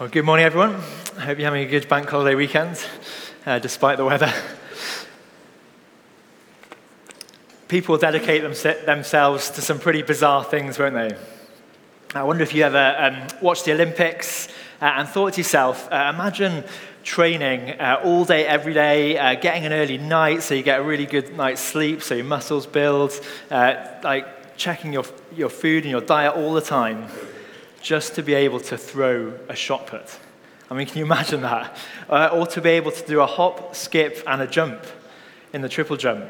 Well, good morning, everyone. I hope you're having a good bank holiday weekend, uh, despite the weather. People dedicate them, themselves to some pretty bizarre things, won't they? I wonder if you ever um, watched the Olympics uh, and thought to yourself, uh, imagine training uh, all day, every day, uh, getting an early night so you get a really good night's sleep, so your muscles build, uh, like checking your, your food and your diet all the time just to be able to throw a shot put. I mean, can you imagine that? Uh, or to be able to do a hop, skip, and a jump in the triple jump.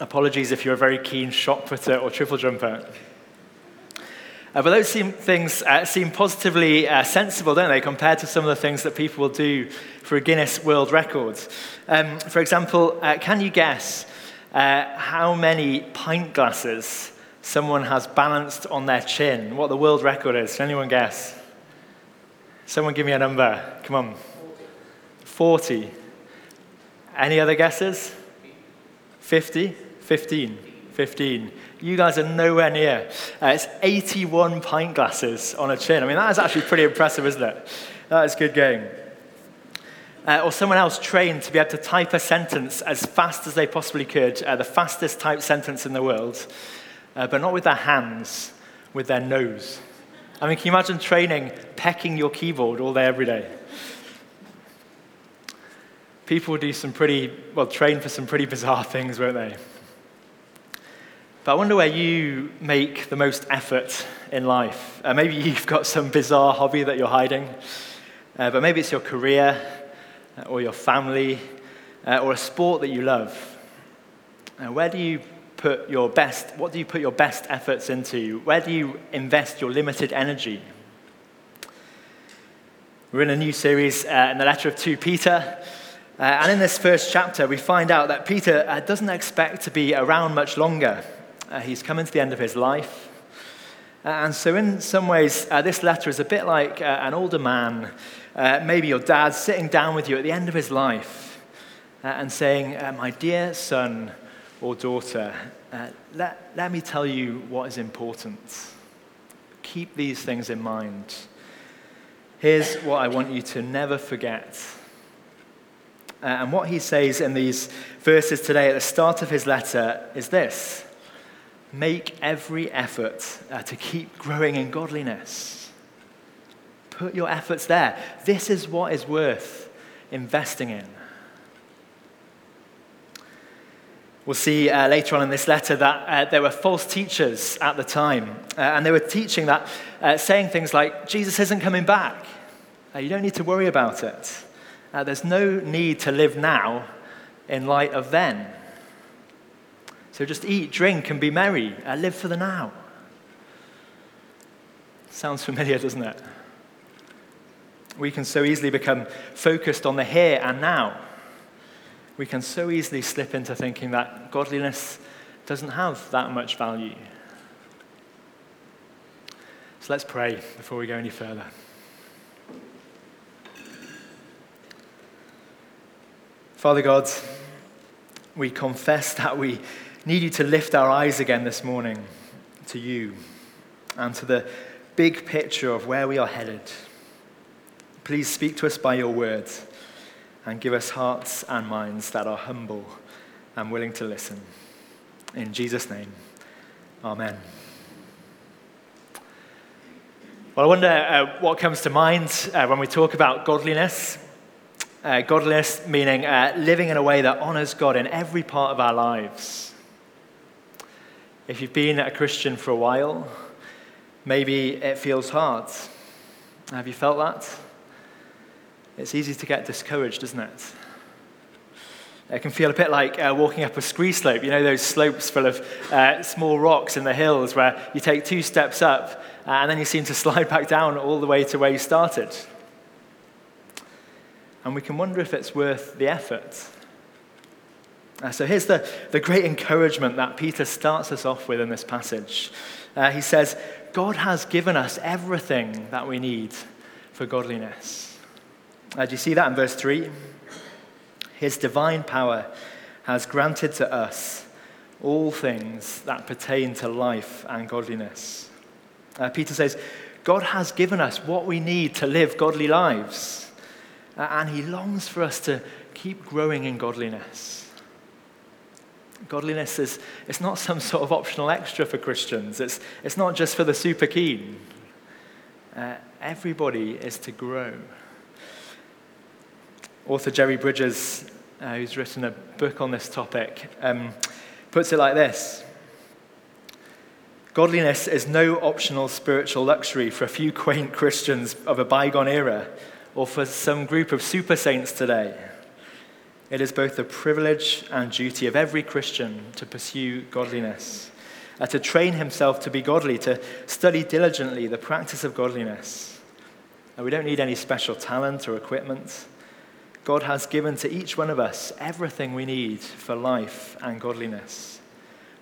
Apologies if you're a very keen shot putter or triple jumper. Uh, but those seem, things uh, seem positively uh, sensible, don't they, compared to some of the things that people will do for a Guinness World Records. Um, for example, uh, can you guess uh, how many pint glasses someone has balanced on their chin. What the world record is. Can anyone guess? Someone give me a number. Come on. 40. Any other guesses? 50? 15. 15. You guys are nowhere near. Uh, it's 81 pint glasses on a chin. I mean, that is actually pretty impressive, isn't it? That is good going. Uh, or someone else trained to be able to type a sentence as fast as they possibly could, uh, the fastest typed sentence in the world uh, but not with their hands, with their nose. I mean, can you imagine training, pecking your keyboard all day, every day? People do some pretty, well, train for some pretty bizarre things, won't they? But I wonder where you make the most effort in life. Uh, maybe you've got some bizarre hobby that you're hiding, uh, but maybe it's your career uh, or your family uh, or a sport that you love. Uh, where do you put your best, what do you put your best efforts into? Where do you invest your limited energy? We're in a new series uh, in the letter of 2 Peter. Uh, and in this first chapter, we find out that Peter uh, doesn't expect to be around much longer. Uh, he's coming to the end of his life. Uh, and so, in some ways, uh, this letter is a bit like an older man, maybe your dad, sitting down with you at the end of his life and saying, My dear son, or daughter, uh, let, let me tell you what is important. Keep these things in mind. Here's what I want you to never forget. Uh, and what he says in these verses today at the start of his letter is this Make every effort uh, to keep growing in godliness. Put your efforts there. This is what is worth investing in. We'll see uh, later on in this letter that uh, there were false teachers at the time, uh, and they were teaching that, uh, saying things like, Jesus isn't coming back. Uh, you don't need to worry about it. Uh, there's no need to live now in light of then. So just eat, drink, and be merry. live for the now. Sounds familiar, doesn't it? We can so easily become focused on the here and now we can so easily slip into thinking that godliness doesn't have that much value. So let's pray before we go any further. Father God, we confess that we need you to lift our eyes again this morning to you and to the big picture of where we are headed. Please speak to us by your words and give us hearts and minds that are humble and willing to listen. In Jesus' name, Amen. Well, I wonder uh, what comes to mind uh, when we talk about godliness. Uh, godliness meaning uh, living in a way that honors God in every part of our lives. If you've been a Christian for a while, maybe it feels hard. Have you felt that? It's easy to get discouraged, isn't it? It can feel a bit like uh, walking up a scree slope. You know, those slopes full of uh, small rocks in the hills where you take two steps up uh, and then you seem to slide back down all the way to where you started. And we can wonder if it's worth the effort. Uh, so here's the, the great encouragement that Peter starts us off with in this passage. Uh, he says, God has given us everything that we need for godliness. Uh, do you see that in verse 3? His divine power has granted to us all things that pertain to life and godliness. Uh, Peter says, God has given us what we need to live godly lives. Uh, and He longs for us to keep growing in godliness. Godliness is it's not some sort of optional extra for Christians, it's, it's not just for the super keen. Uh, everybody is to grow. Author Jerry Bridges, uh, who's written a book on this topic, um, puts it like this Godliness is no optional spiritual luxury for a few quaint Christians of a bygone era or for some group of super saints today. It is both the privilege and duty of every Christian to pursue godliness, uh, to train himself to be godly, to study diligently the practice of godliness. Uh, we don't need any special talent or equipment. God has given to each one of us everything we need for life and godliness.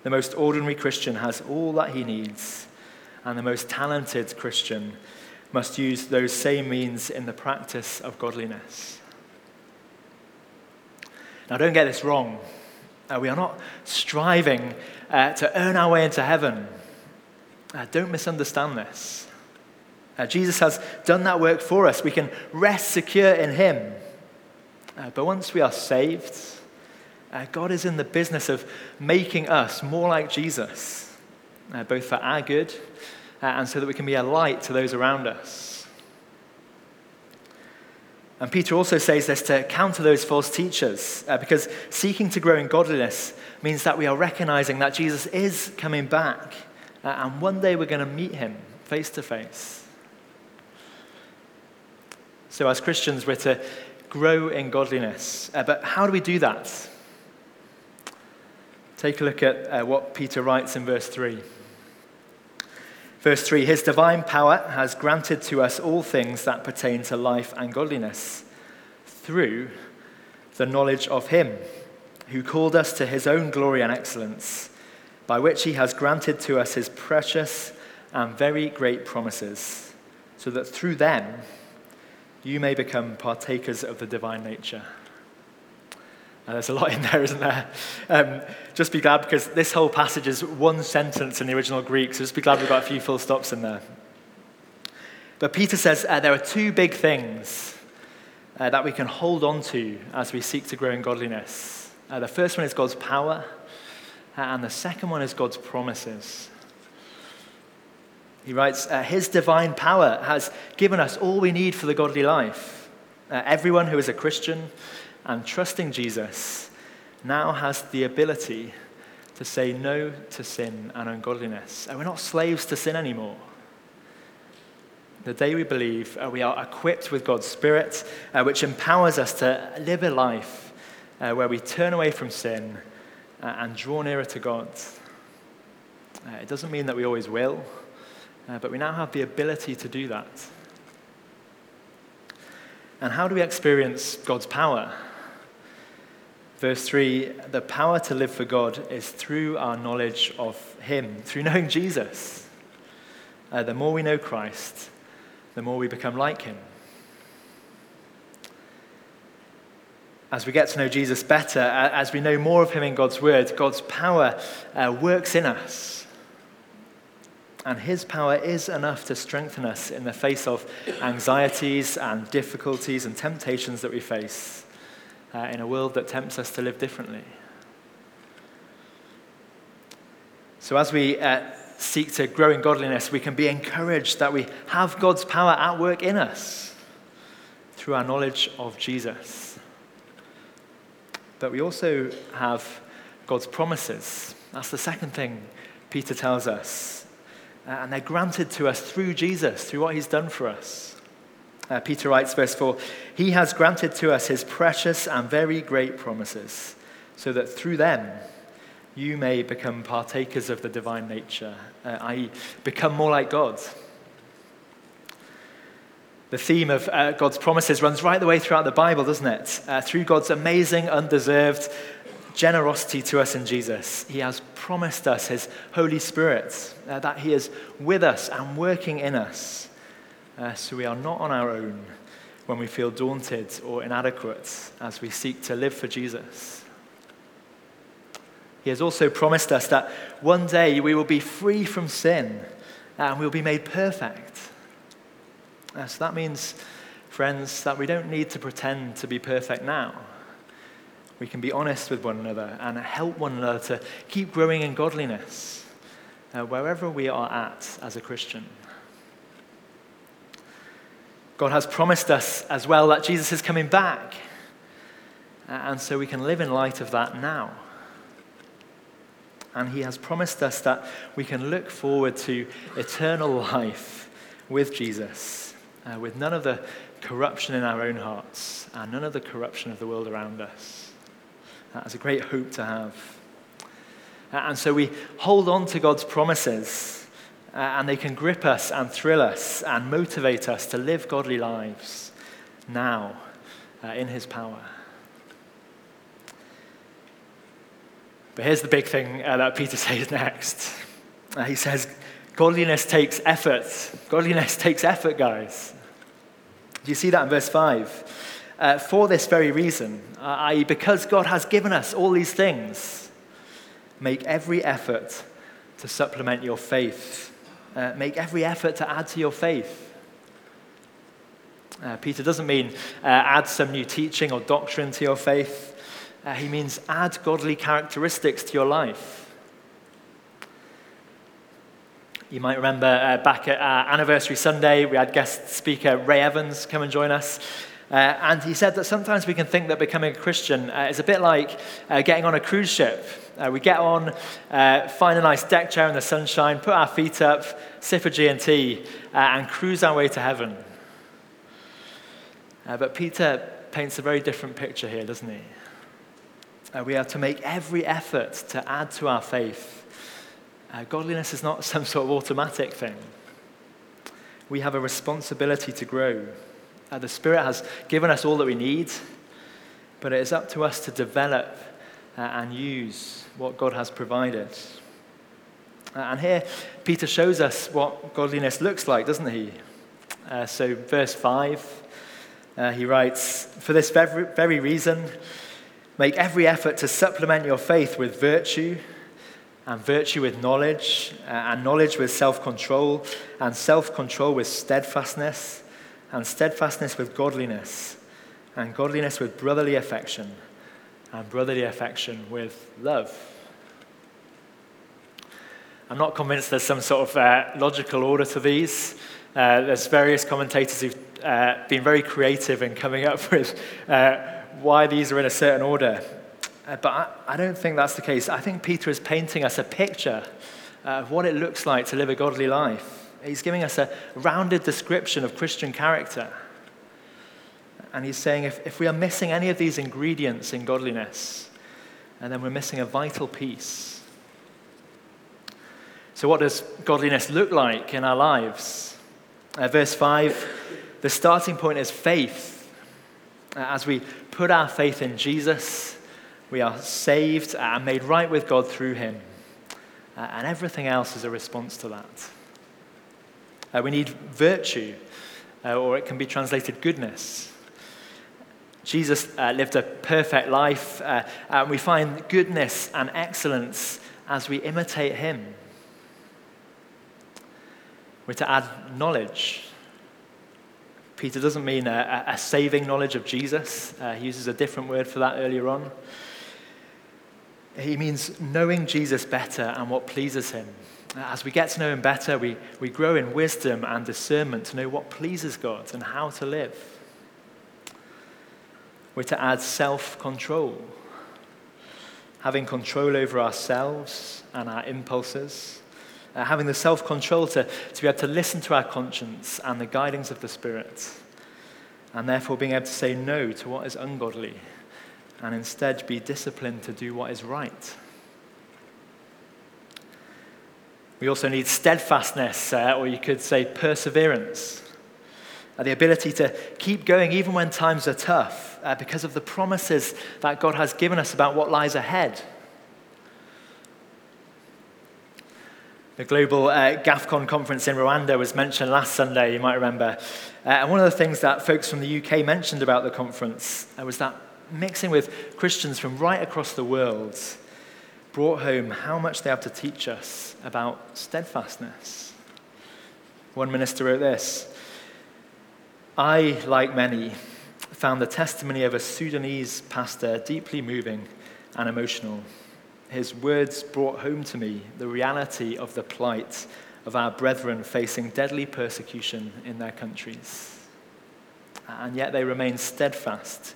The most ordinary Christian has all that he needs, and the most talented Christian must use those same means in the practice of godliness. Now, don't get this wrong. Uh, we are not striving uh, to earn our way into heaven. Uh, don't misunderstand this. Uh, Jesus has done that work for us. We can rest secure in Him. Uh, but once we are saved, uh, God is in the business of making us more like Jesus, uh, both for our good uh, and so that we can be a light to those around us. And Peter also says this to counter those false teachers, uh, because seeking to grow in godliness means that we are recognizing that Jesus is coming back, uh, and one day we're going to meet him face to face. So, as Christians, we're to grow in godliness. Uh, but how do we do that? Take a look at uh, what Peter writes in verse 3. Verse 3 His divine power has granted to us all things that pertain to life and godliness through the knowledge of Him who called us to His own glory and excellence, by which He has granted to us His precious and very great promises, so that through them, you may become partakers of the divine nature. And there's a lot in there, isn't there? Um, just be glad because this whole passage is one sentence in the original Greek, so just be glad we've got a few full stops in there. But Peter says uh, there are two big things uh, that we can hold on to as we seek to grow in godliness. Uh, the first one is God's power, uh, and the second one is God's promises. He writes, uh, His divine power has given us all we need for the godly life. Uh, everyone who is a Christian and trusting Jesus now has the ability to say no to sin and ungodliness. And we're not slaves to sin anymore. The day we believe, uh, we are equipped with God's Spirit, uh, which empowers us to live a life uh, where we turn away from sin uh, and draw nearer to God. It doesn't mean that we always will. Uh, but we now have the ability to do that. And how do we experience God's power? Verse 3 the power to live for God is through our knowledge of Him, through knowing Jesus. Uh, the more we know Christ, the more we become like Him. As we get to know Jesus better, as we know more of Him in God's Word, God's power uh, works in us. And His power is enough to strengthen us in the face of anxieties and difficulties and temptations that we face uh, in a world that tempts us to live differently. So, as we uh, seek to grow in godliness, we can be encouraged that we have God's power at work in us through our knowledge of Jesus. But we also have God's promises. That's the second thing Peter tells us and they're granted to us through Jesus, through what he's done for us. Uh, Peter writes, verse 4 He has granted to us his precious and very great promises, so that through them you may become partakers of the divine nature, uh, i.e., become more like God. The theme of uh, God's promises runs right the way throughout the Bible, doesn't it? Uh, through God's amazing, undeserved generosity to us in Jesus. He has promised us His Holy Spirit, uh, that He is with us and working in us. Uh, so we are not on our own when we feel daunted or inadequate as we seek to live for Jesus. He has also promised us that one day we will be free from sin and we will be made perfect. Uh, so that means, friends, that we don't need to pretend to be perfect now. We can be honest with one another and help one another to keep growing in godliness uh, wherever we are at as a Christian. God has promised us as well that Jesus is coming back. And so we can live in light of that now. And He has promised us that we can look forward to eternal life with Jesus, uh, with none of the corruption in our own hearts and none of the corruption of the world around us. That's a great hope to have. And so we hold on to God's promises, and they can grip us and thrill us and motivate us to live godly lives now uh, in His power. But here's the big thing uh, that Peter says next. Uh, he says, Godliness takes effort. Godliness takes effort, guys. Do you see that in verse 5? Uh, for this very reason, uh, i.e., because God has given us all these things, make every effort to supplement your faith. Uh, make every effort to add to your faith. Uh, Peter doesn't mean uh, add some new teaching or doctrine to your faith. Uh, he means add godly characteristics to your life. You might remember uh, back at our anniversary Sunday, we had guest speaker Ray Evans come and join us. Uh, and he said that sometimes we can think that becoming a Christian uh, is a bit like uh, getting on a cruise ship. Uh, we get on, uh, find a nice deck chair in the sunshine, put our feet up, sip a G&T, and cruise our way to heaven. but Peter paints a very different picture here, doesn't he? Uh, we have to make every effort to add to our faith. Uh, godliness is not some sort of automatic thing. We have a responsibility to grow. Uh, the Spirit has given us all that we need, but it is up to us to develop uh, and use what God has provided. Uh, and here, Peter shows us what godliness looks like, doesn't he? Uh, so, verse 5, he writes, For this very, very reason, Make every effort to supplement your faith with virtue, and virtue with knowledge, uh, and knowledge with self control, and self control with steadfastness, and steadfastness with godliness, and godliness with brotherly affection, and brotherly affection with love. I'm not convinced there's some sort of uh, logical order to these. Uh, there's various commentators who've uh, been very creative in coming up with uh, why these are in a certain order. Uh, but I, I, don't think that's the case. I think Peter is painting us a picture of what it looks like to live a godly life. He's giving us a rounded description of Christian character. And he's saying if, if we are missing any of these ingredients in godliness, and then we're missing a vital piece. So, what does godliness look like in our lives? Uh, verse 5 the starting point is faith. Uh, as we put our faith in Jesus, we are saved and made right with God through him. Uh, and everything else is a response to that. Uh, we need virtue, uh, or it can be translated goodness. Jesus uh, lived a perfect life, uh, and we find goodness and excellence as we imitate him. We're to add knowledge Peter doesn't mean a, a saving knowledge of Jesus. Uh, he uses a different word for that earlier on. He means knowing Jesus better and what pleases him. As we get to know him better, we, we grow in wisdom and discernment to know what pleases God and how to live. We're to add self control, having control over ourselves and our impulses, uh, having the self control to, to be able to listen to our conscience and the guidings of the Spirit, and therefore being able to say no to what is ungodly and instead be disciplined to do what is right. We also need steadfastness, uh, or you could say perseverance. Uh, the ability to keep going even when times are tough uh, because of the promises that God has given us about what lies ahead. The global uh, GAFCON conference in Rwanda was mentioned last Sunday, you might remember. Uh, and one of the things that folks from the UK mentioned about the conference uh, was that mixing with Christians from right across the world brought home how much they have to teach us about steadfastness. One minister wrote this I, like many, found the testimony of a Sudanese pastor deeply moving and emotional. His words brought home to me the reality of the plight of our brethren facing deadly persecution in their countries. And yet they remain steadfast,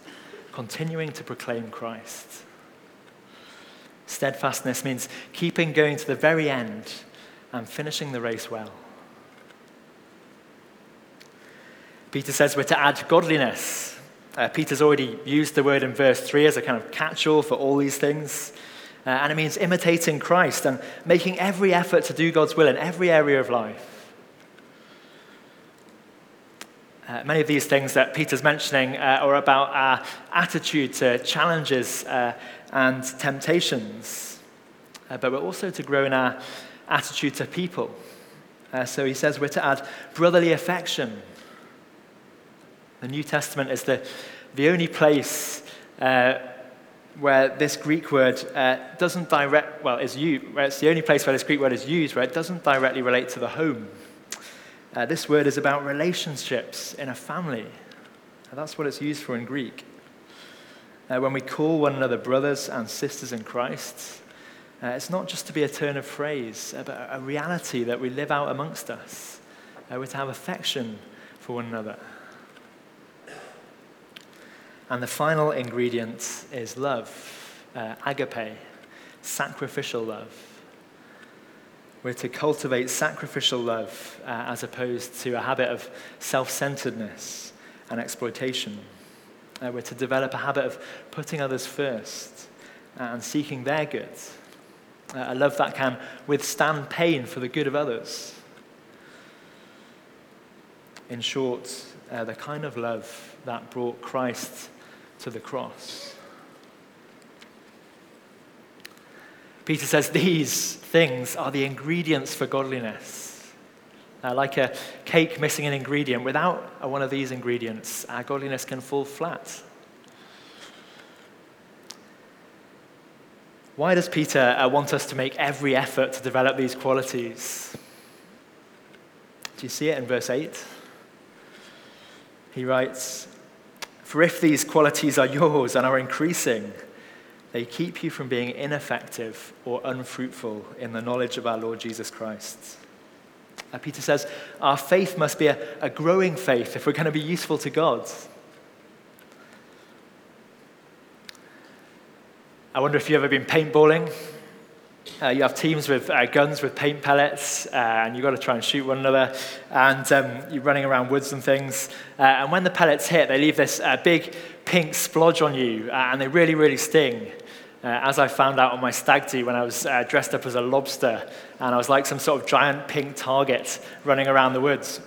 continuing to proclaim Christ. Steadfastness means keeping going to the very end and finishing the race well. Peter says we're to add godliness. Uh, Peter's already used the word in verse 3 as a kind of catch all for all these things. Uh, and it means imitating Christ and making every effort to do God's will in every area of life. Uh, many of these things that Peter's mentioning uh, are about our attitude to challenges uh, and temptations, uh, but we're also to grow in our attitude to people. Uh, so he says we're to add brotherly affection. The New Testament is the, the only place uh, where this Greek word uh, doesn't direct, well, is used, it's the only place where this Greek word is used where it doesn't directly relate to the home. Uh, this word is about relationships in a family. That's what it's used for in Greek. Uh, when we call one another brothers and sisters in Christ, uh, it's not just to be a turn of phrase, uh, but a reality that we live out amongst us. Uh, we're to have affection for one another. And the final ingredient is love, uh, agape, sacrificial love. We're to cultivate sacrificial love uh, as opposed to a habit of self centeredness and exploitation. Uh, we're to develop a habit of putting others first and seeking their good. Uh, a love that can withstand pain for the good of others. In short, uh, the kind of love that brought Christ to the cross. Peter says these things are the ingredients for godliness. Uh, like a cake missing an ingredient, without one of these ingredients, our godliness can fall flat. Why does Peter uh, want us to make every effort to develop these qualities? Do you see it in verse 8? He writes, For if these qualities are yours and are increasing, they keep you from being ineffective or unfruitful in the knowledge of our Lord Jesus Christ. Uh, Peter says our faith must be a, a growing faith if we're going to be useful to God. I wonder if you've ever been paintballing. Uh, you have teams with uh, guns with paint pellets, uh, and you've got to try and shoot one another. And um, you're running around woods and things. Uh, and when the pellets hit, they leave this uh, big pink splodge on you, uh, and they really, really sting. Uh, as I found out on my stag do when I was uh, dressed up as a lobster and I was like some sort of giant pink target running around the woods.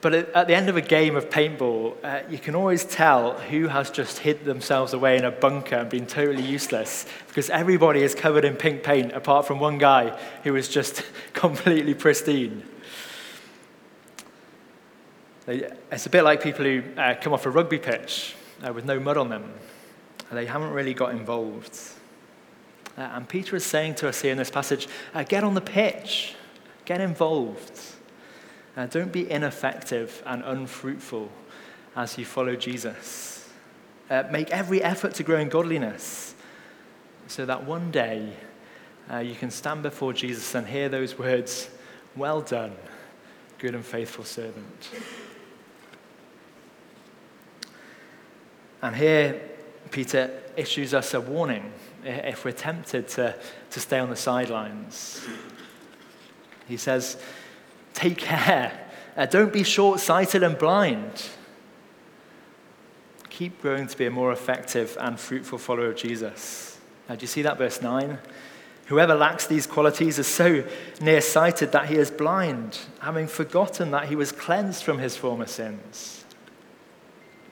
But at the end of a game of paintball, uh, you can always tell who has just hid themselves away in a bunker and been totally useless because everybody is covered in pink paint apart from one guy who is just completely pristine. It's a bit like people who uh, come off a rugby pitch uh, with no mud on them they haven't really got involved. Uh, and Peter is saying to us here in this passage uh, get on the pitch, get involved. Uh, don't be ineffective and unfruitful as you follow Jesus. Uh, make every effort to grow in godliness so that one day uh, you can stand before Jesus and hear those words Well done, good and faithful servant. And here, Peter issues us a warning if we're tempted to, to stay on the sidelines. He says, Take care. Uh, don't be short sighted and blind. Keep growing to be a more effective and fruitful follower of Jesus. Now, do you see that, verse 9? Whoever lacks these qualities is so nearsighted that he is blind, having forgotten that he was cleansed from his former sins.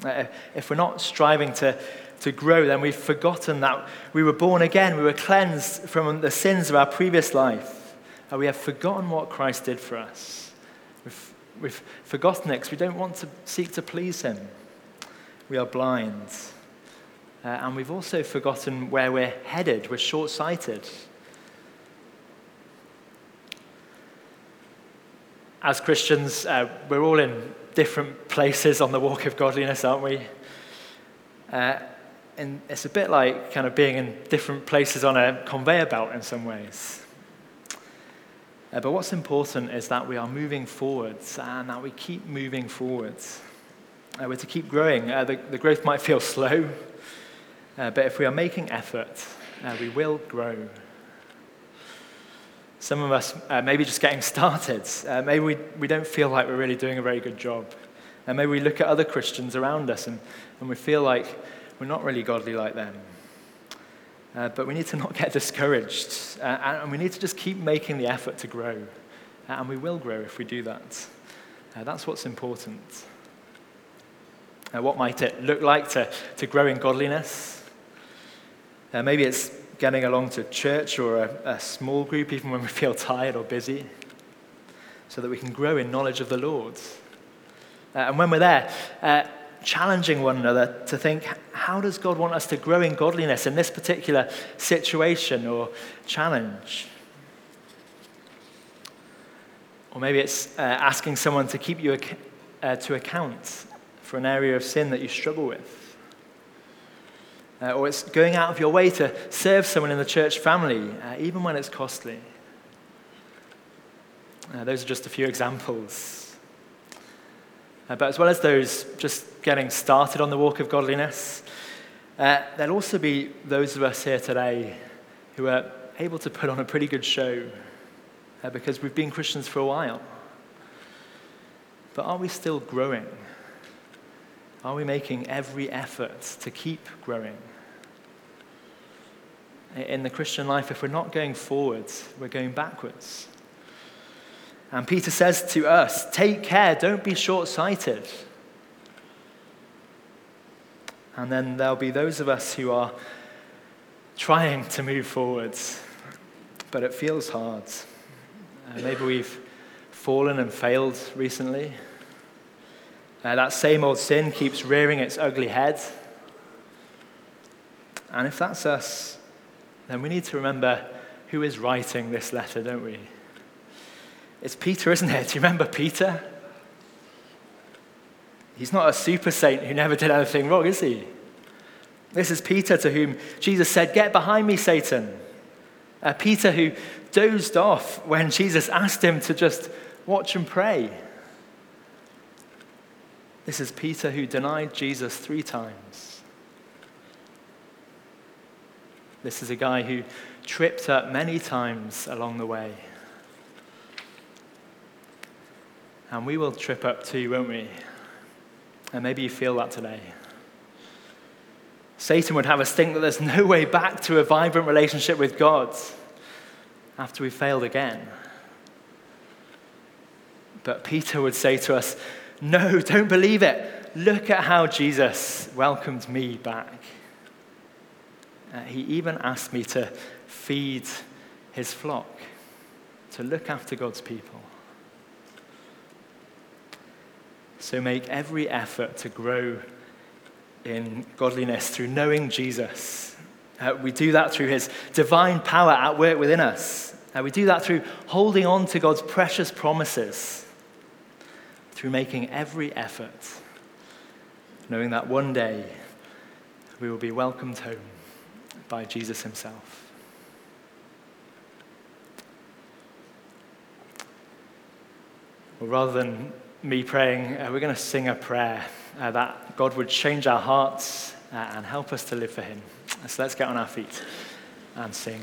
Uh, if we're not striving to to grow, then we've forgotten that we were born again. We were cleansed from the sins of our previous life. And we have forgotten what Christ did for us. We've, we've forgotten it because we don't want to seek to please Him. We are blind. Uh, and we've also forgotten where we're headed. We're short sighted. as Christians, uh, we're all in different places on the walk of godliness, aren't we? Uh, and it's a bit like kind of being in different places on a conveyor belt in some ways. Uh, but what's important is that we are moving forwards and that we keep moving forwards. Uh, we're to keep growing. Uh, the, the, growth might feel slow, uh, but if we are making effort, uh, we will grow. Some of us uh, maybe just getting started. Uh, maybe we, we don't feel like we're really doing a very good job. And maybe we look at other Christians around us and, and we feel like we're not really godly like them. Uh, but we need to not get discouraged. Uh, and we need to just keep making the effort to grow. Uh, and we will grow if we do that. Uh, that's what's important. what might it look like to, to grow in godliness? maybe it's getting along to church or a, a small group, even when we feel tired or busy, so that we can grow in knowledge of the Lord. Uh, and when we're there, uh, challenging one another to think, how does God want us to grow in godliness in this particular situation or challenge? Or maybe it's uh, asking someone to keep you ac- uh, to account for an area of sin that you struggle with. Uh, or it's going out of your way to serve someone in the church family, uh, even when it's costly. Uh, those are just a few examples. Uh, but as well as those just getting started on the walk of godliness, uh, there'll also be those of us here today who are able to put on a pretty good show uh, because we've been Christians for a while. But are we still growing? Are we making every effort to keep growing? in the Christian life, if we're not going forwards, we're going backwards. And Peter says to us, take care, don't be short sighted. And then there'll be those of us who are trying to move forwards, but it feels hard. Uh, maybe we've fallen and failed recently. Uh, that same old sin keeps rearing its ugly head. And if that's us, then we need to remember who is writing this letter, don't we? It's Peter, isn't it? Do you remember Peter? He's not a super saint who never did anything wrong, is he? This is Peter to whom Jesus said, Get behind me, Satan. Uh, Peter who dozed off when Jesus asked him to just watch and pray. This is Peter who denied Jesus three times. This is a guy who tripped up many times along the way. And we will trip up too, won't we? And maybe you feel that today. Satan would have us think that there's no way back to a vibrant relationship with God after we failed again. But Peter would say to us, No, don't believe it. Look at how Jesus welcomed me back. Uh, he even asked me to feed his flock, to look after God's people. So make every effort to grow in godliness through knowing Jesus. Uh, we do that through his divine power at work within us. Uh, we do that through holding on to God's precious promises, through making every effort, knowing that one day we will be welcomed home by Jesus himself. Well, rather than me praying, uh, we're going to sing a prayer uh, that God would change our hearts uh, and help us to live for him. So let's get on our feet and sing.